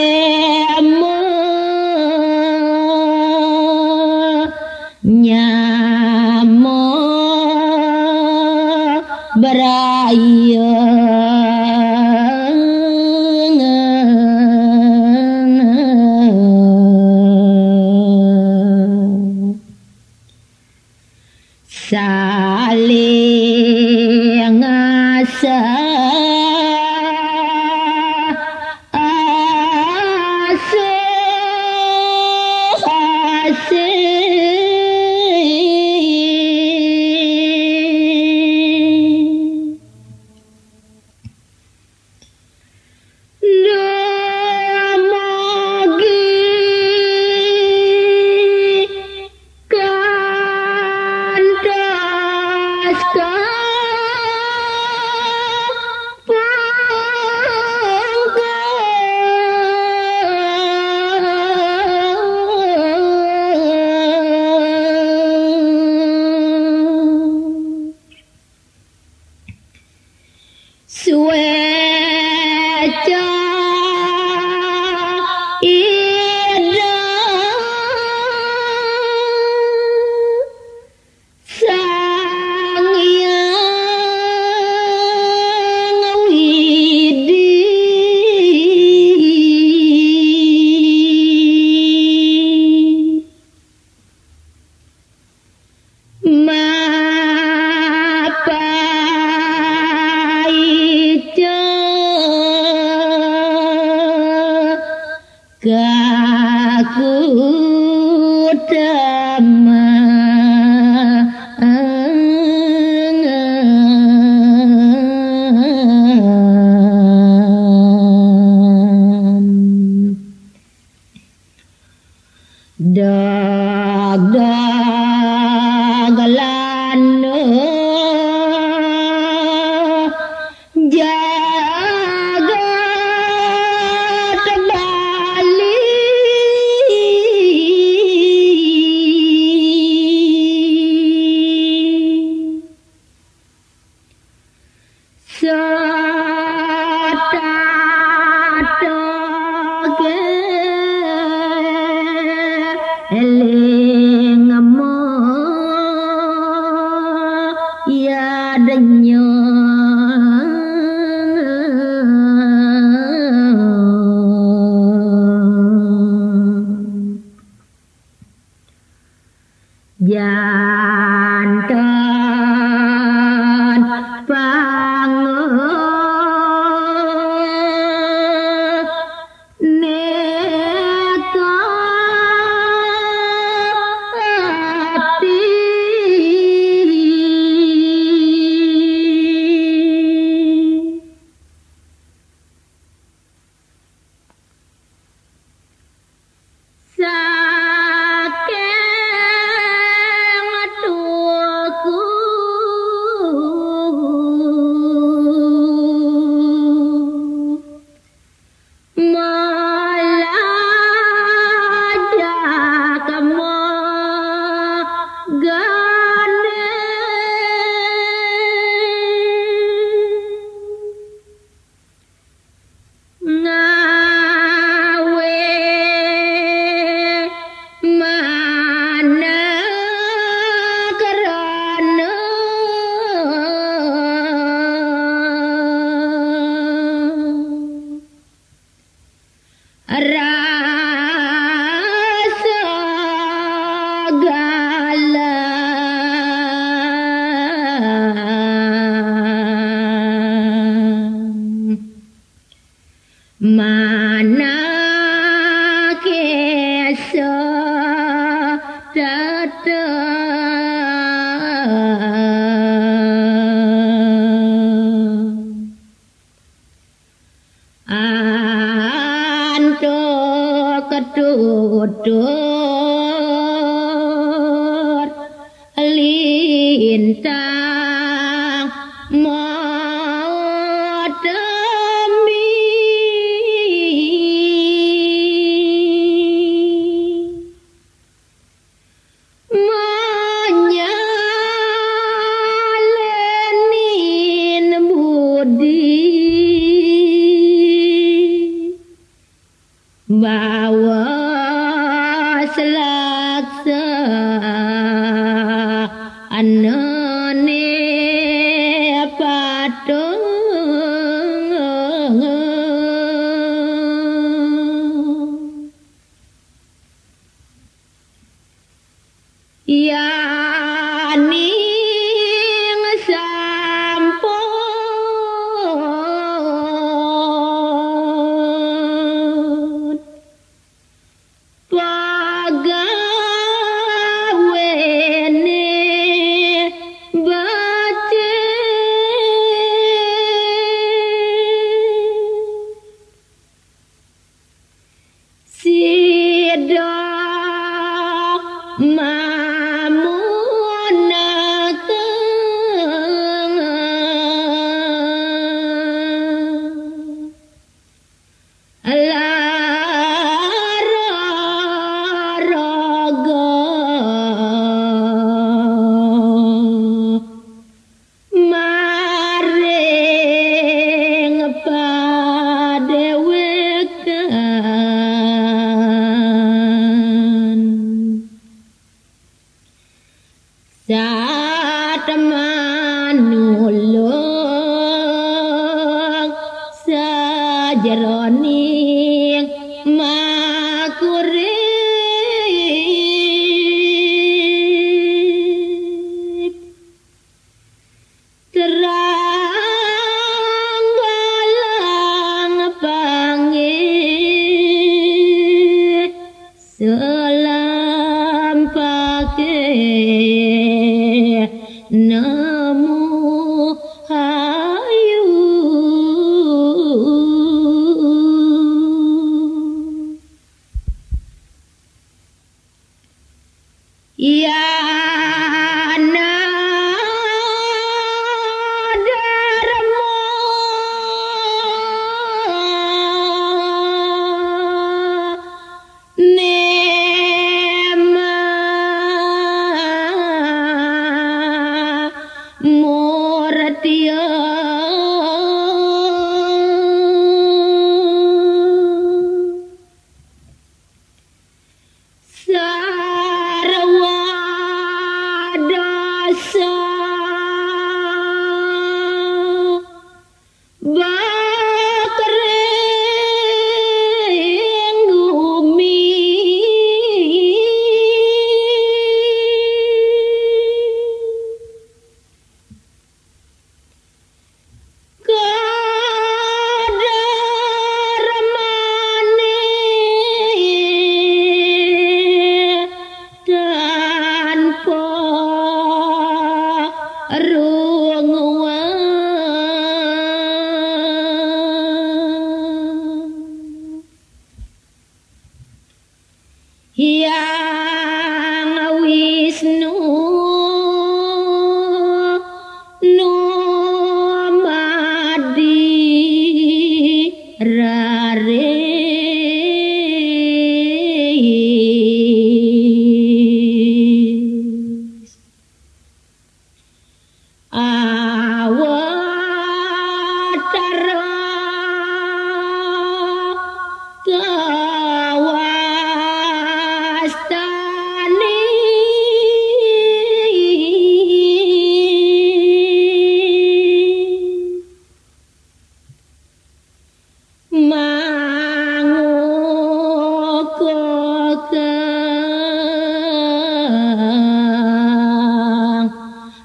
Yeah. حتى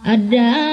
ada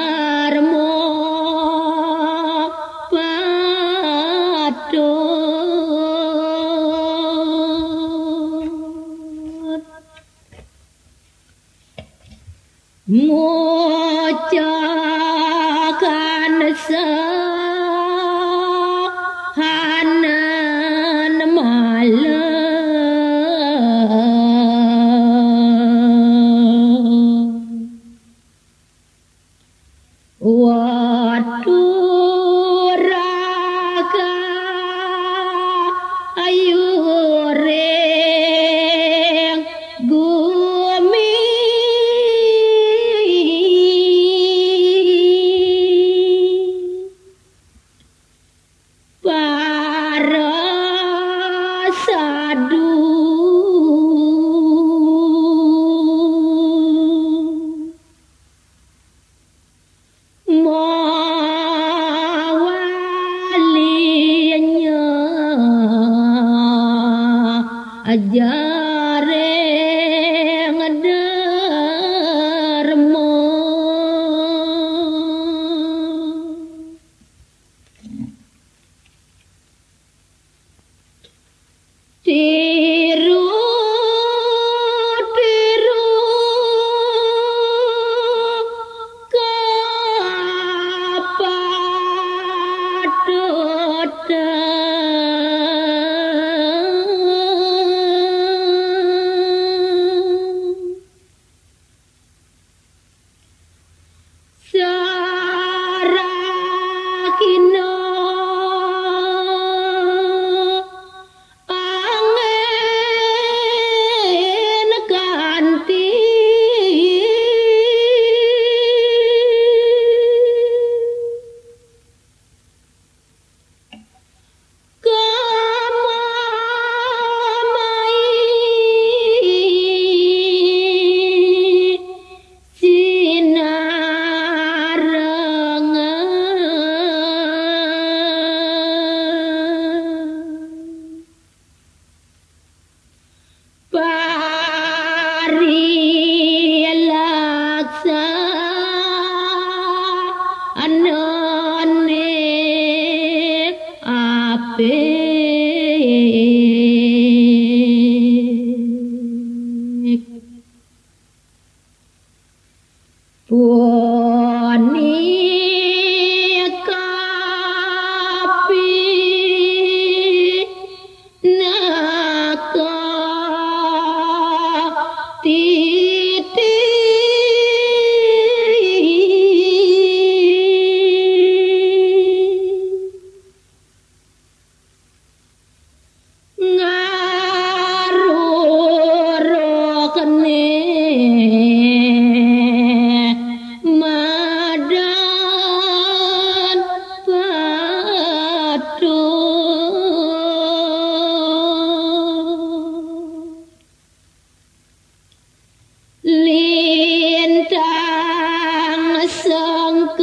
song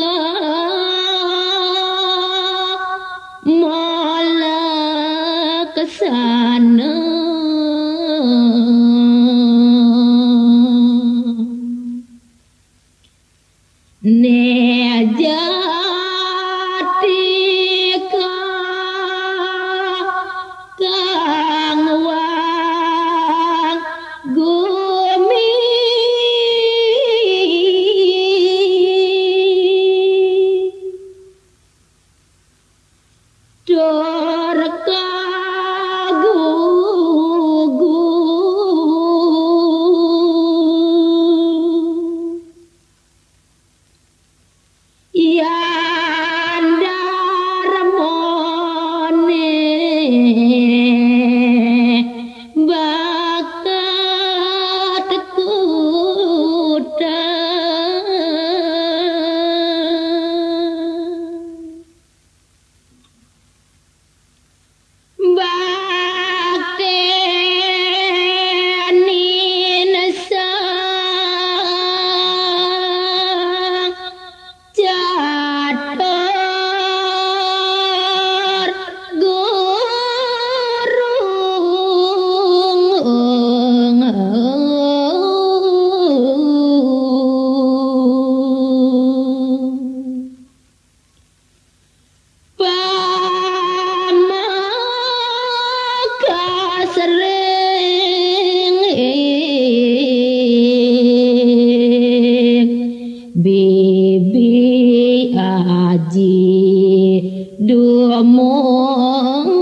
gì đưa muốn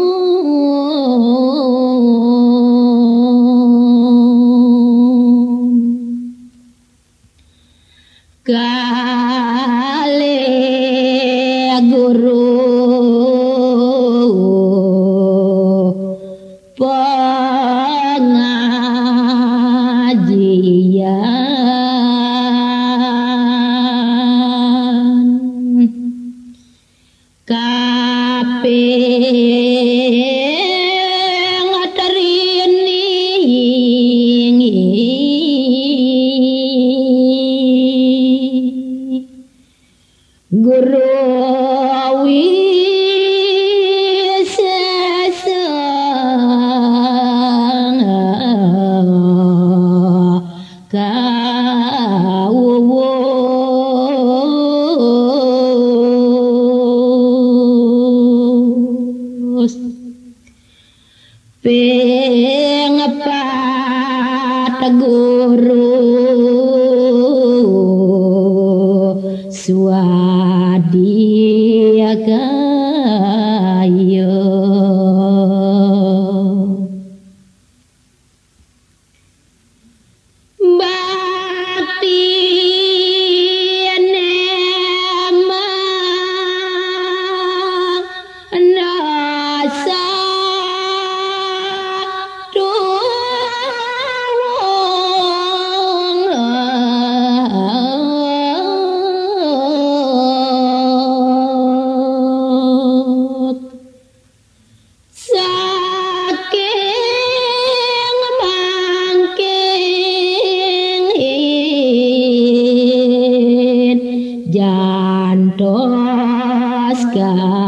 God.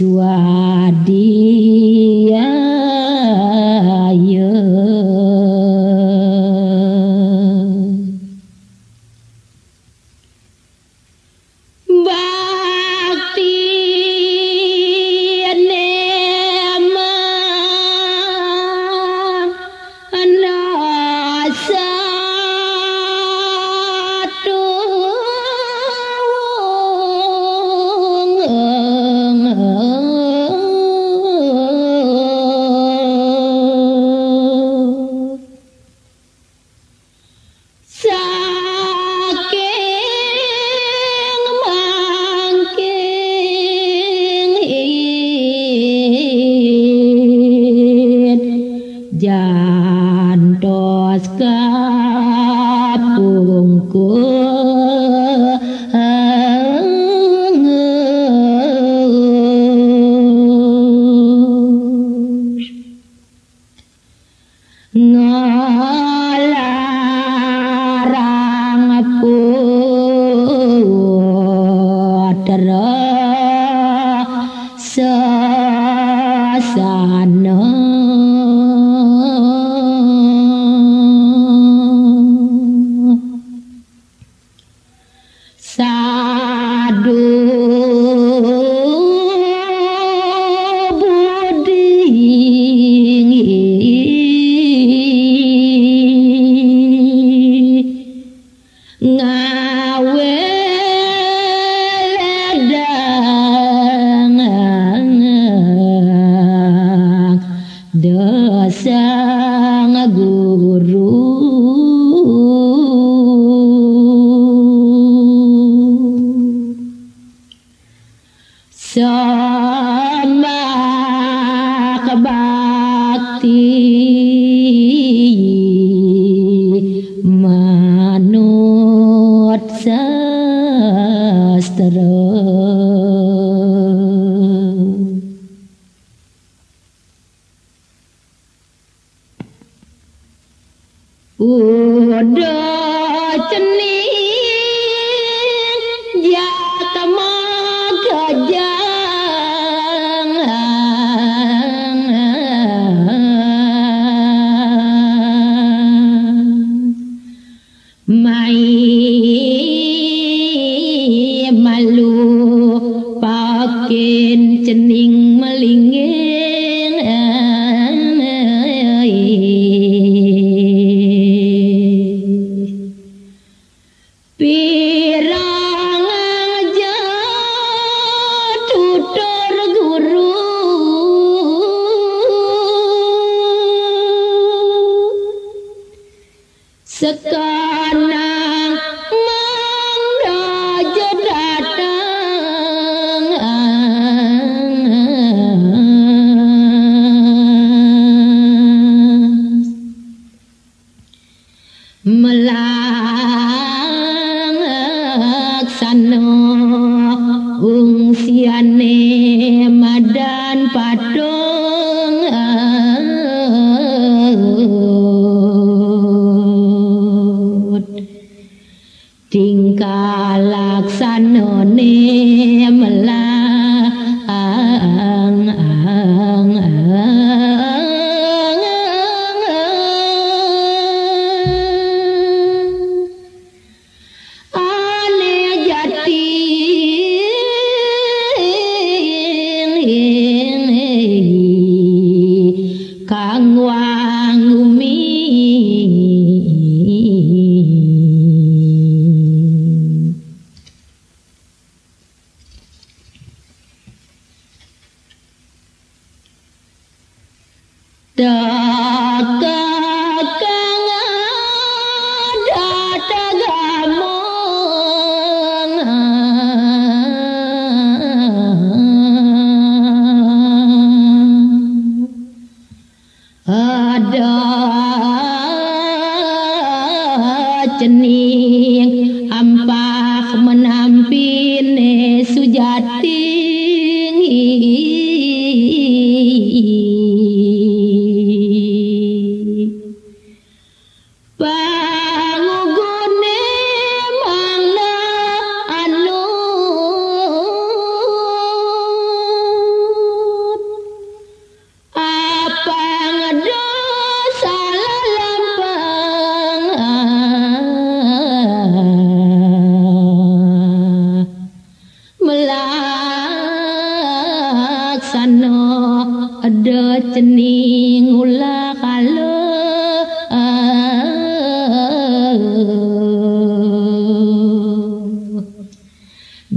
suadi Dasang guru. ನೀ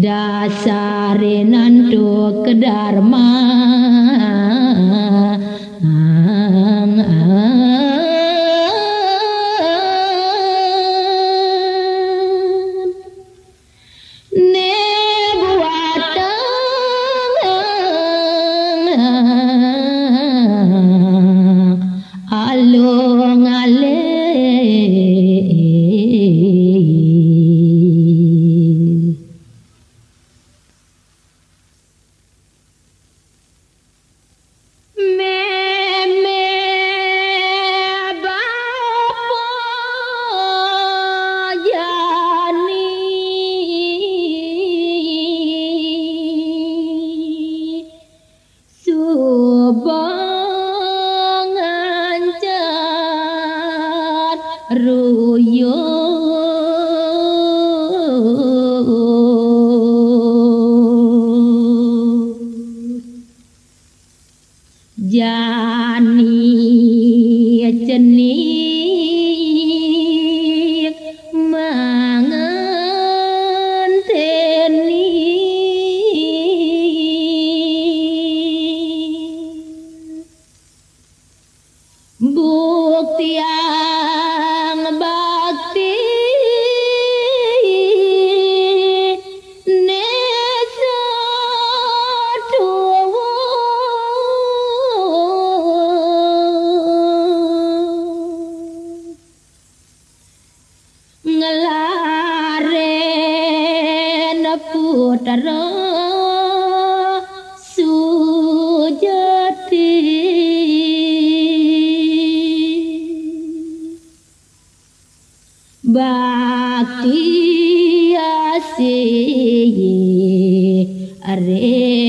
dasare nanto kedharma putra sujati. Bakti asiyi areng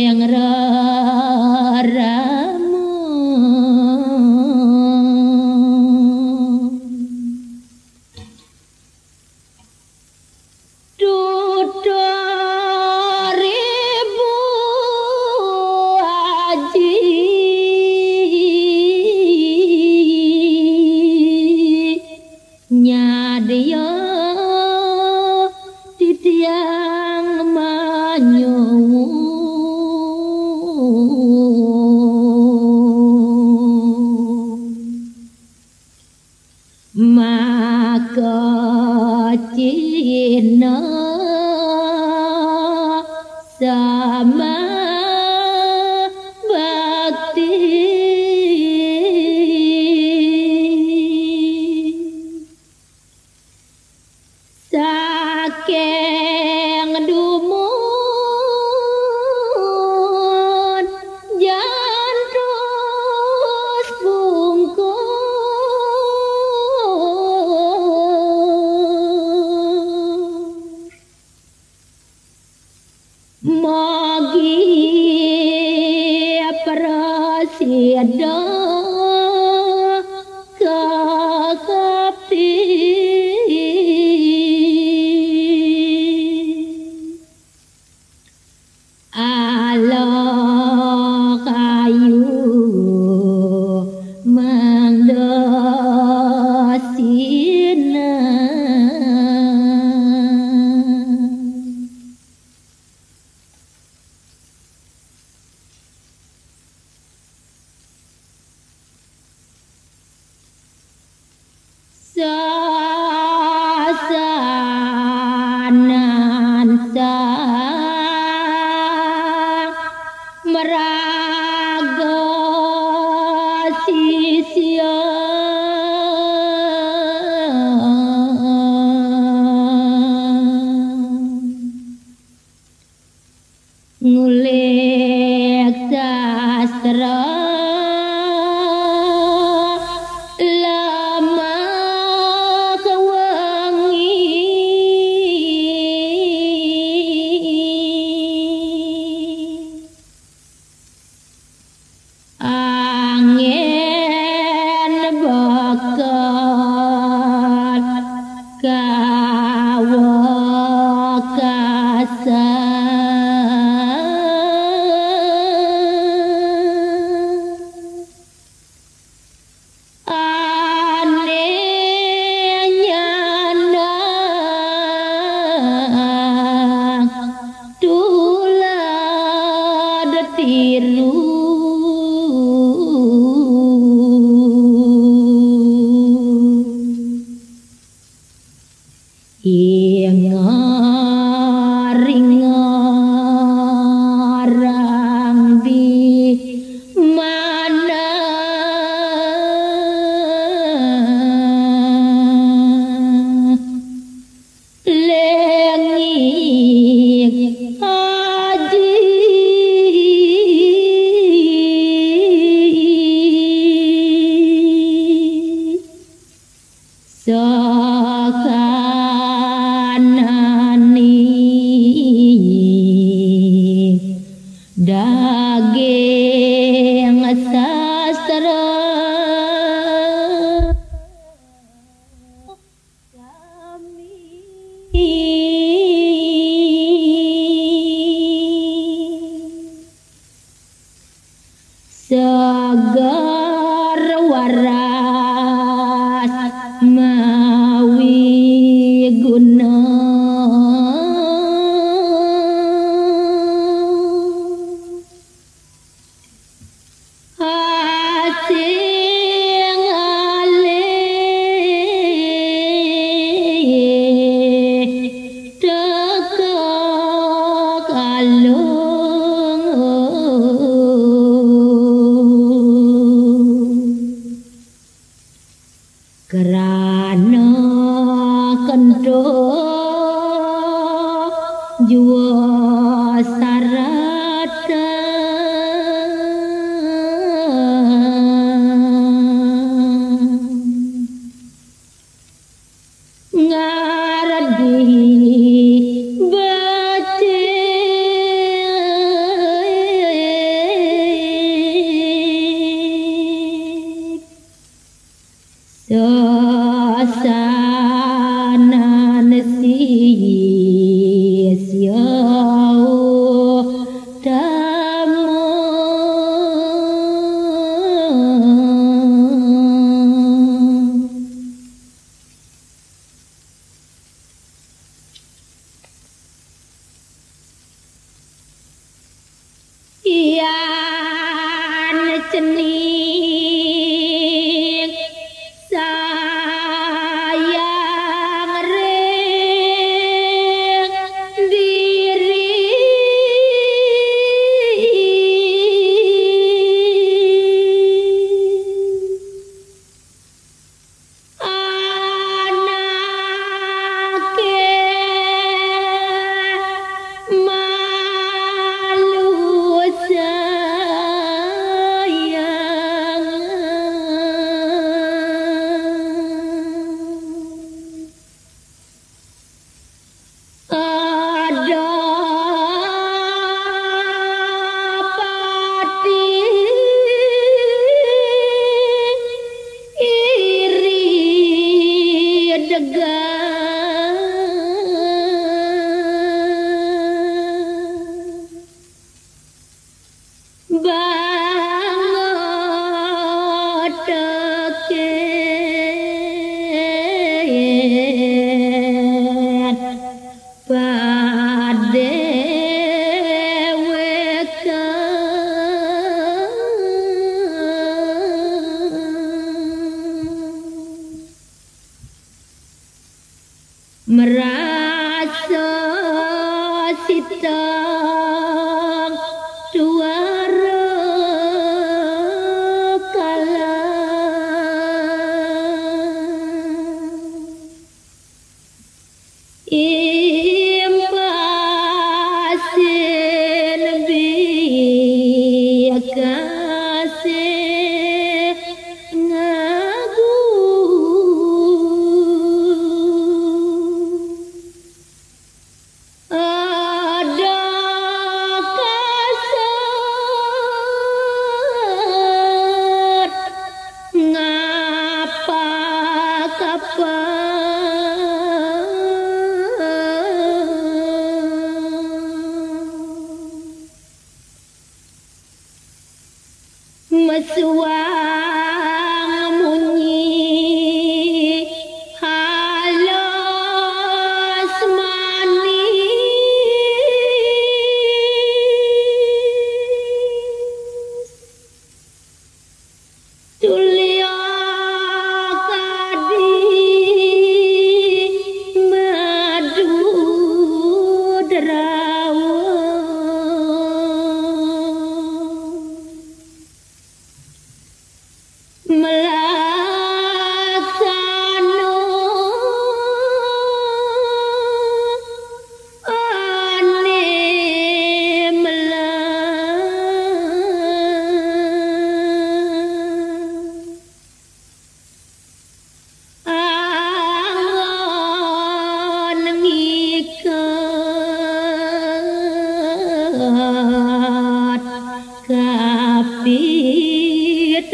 sa ติดใจ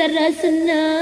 esta raza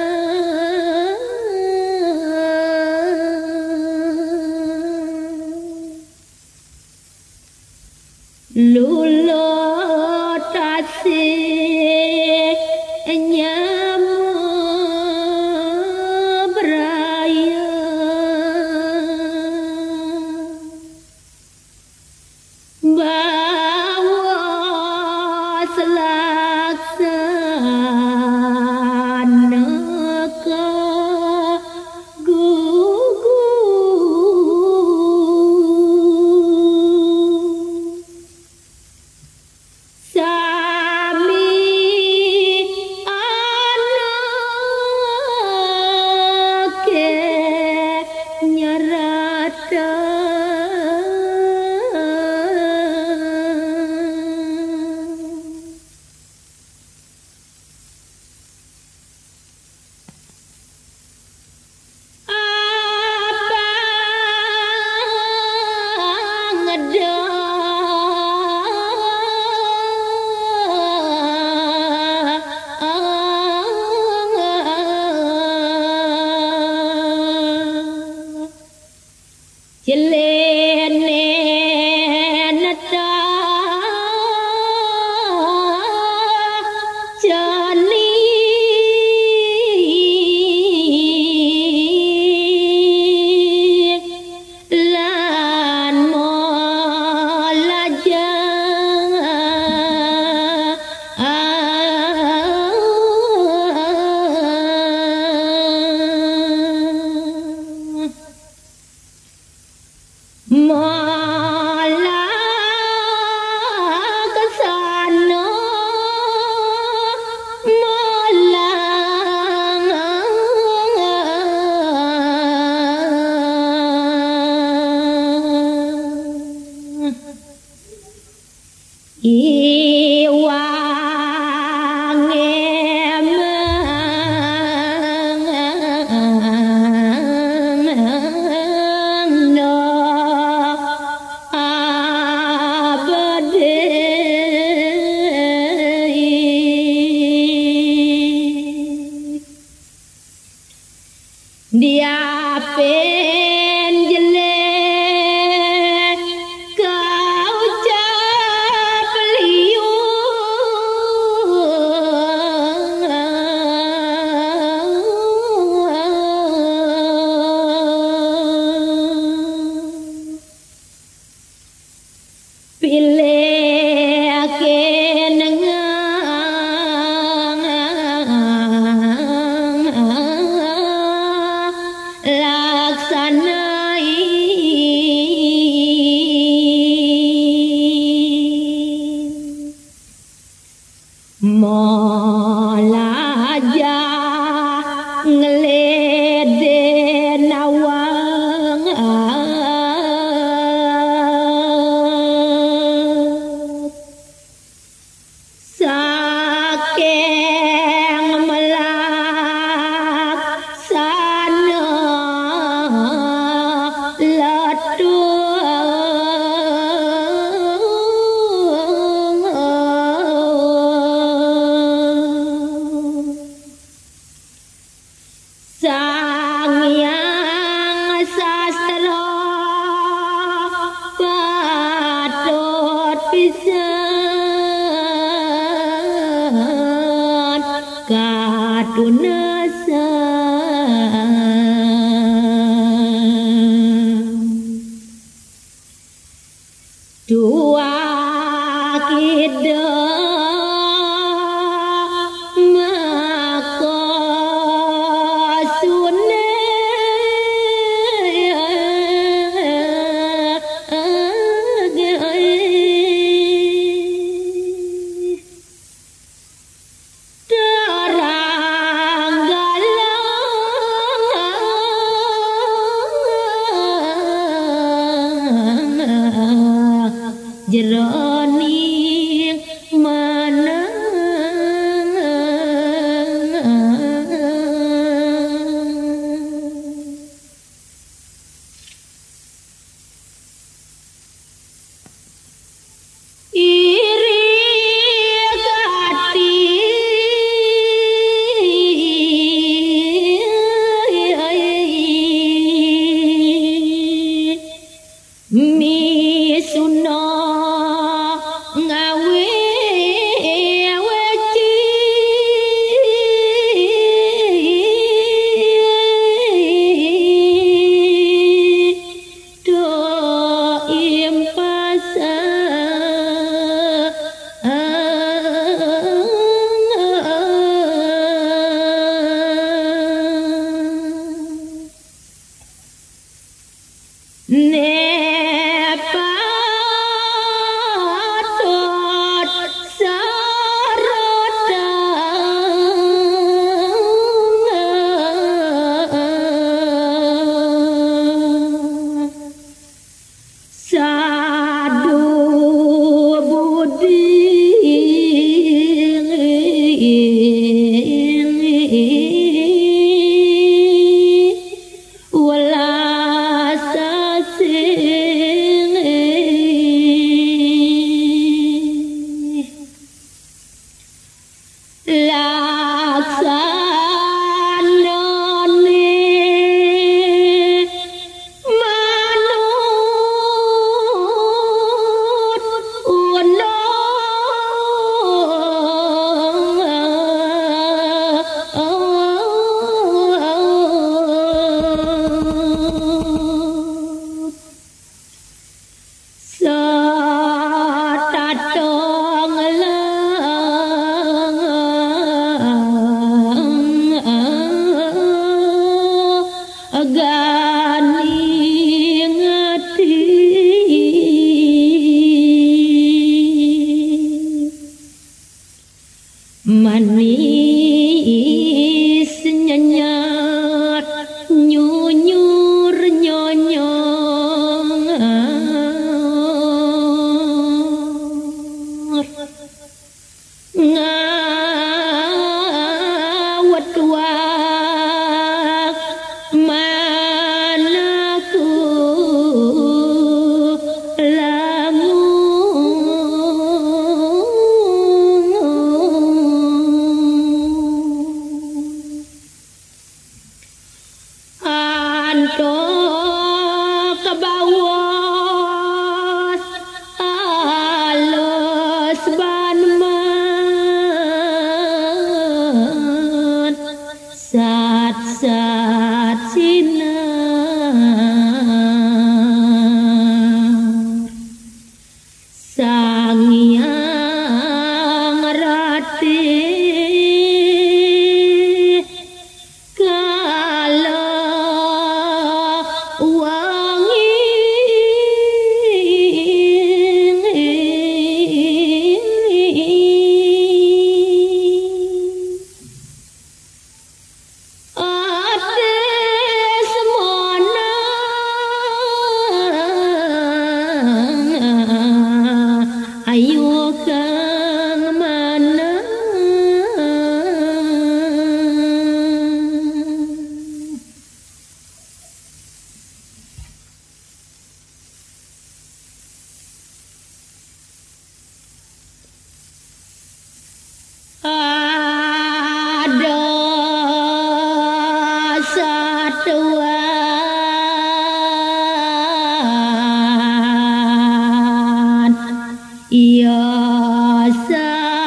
awesome.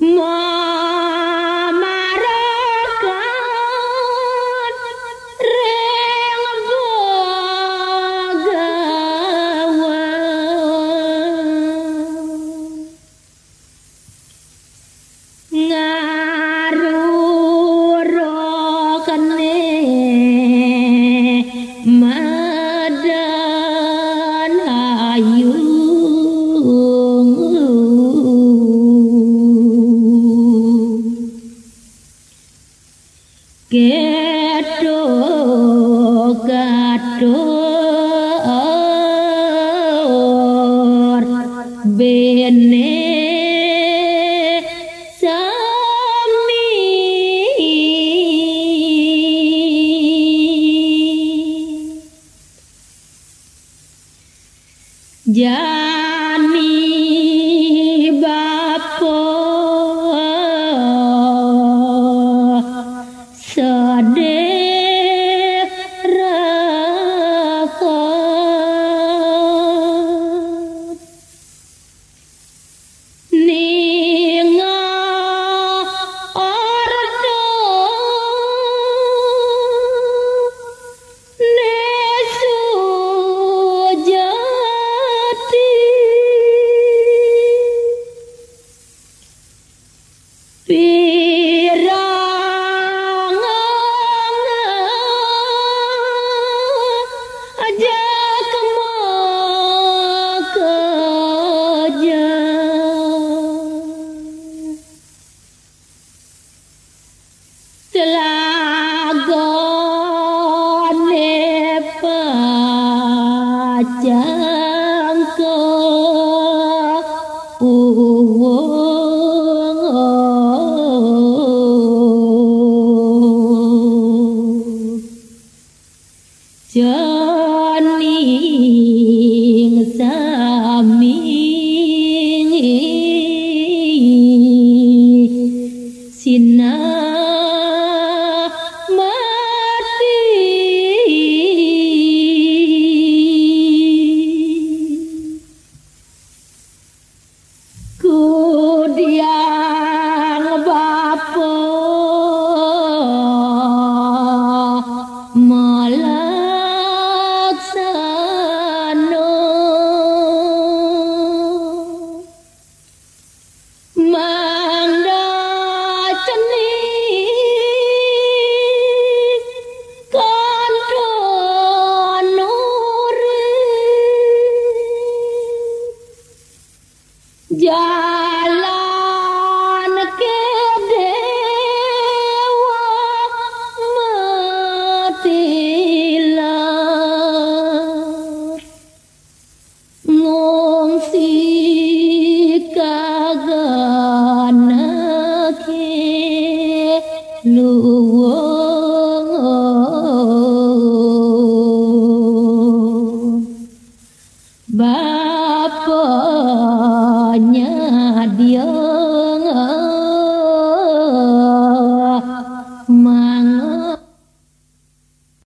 Mãe! Telagone pacang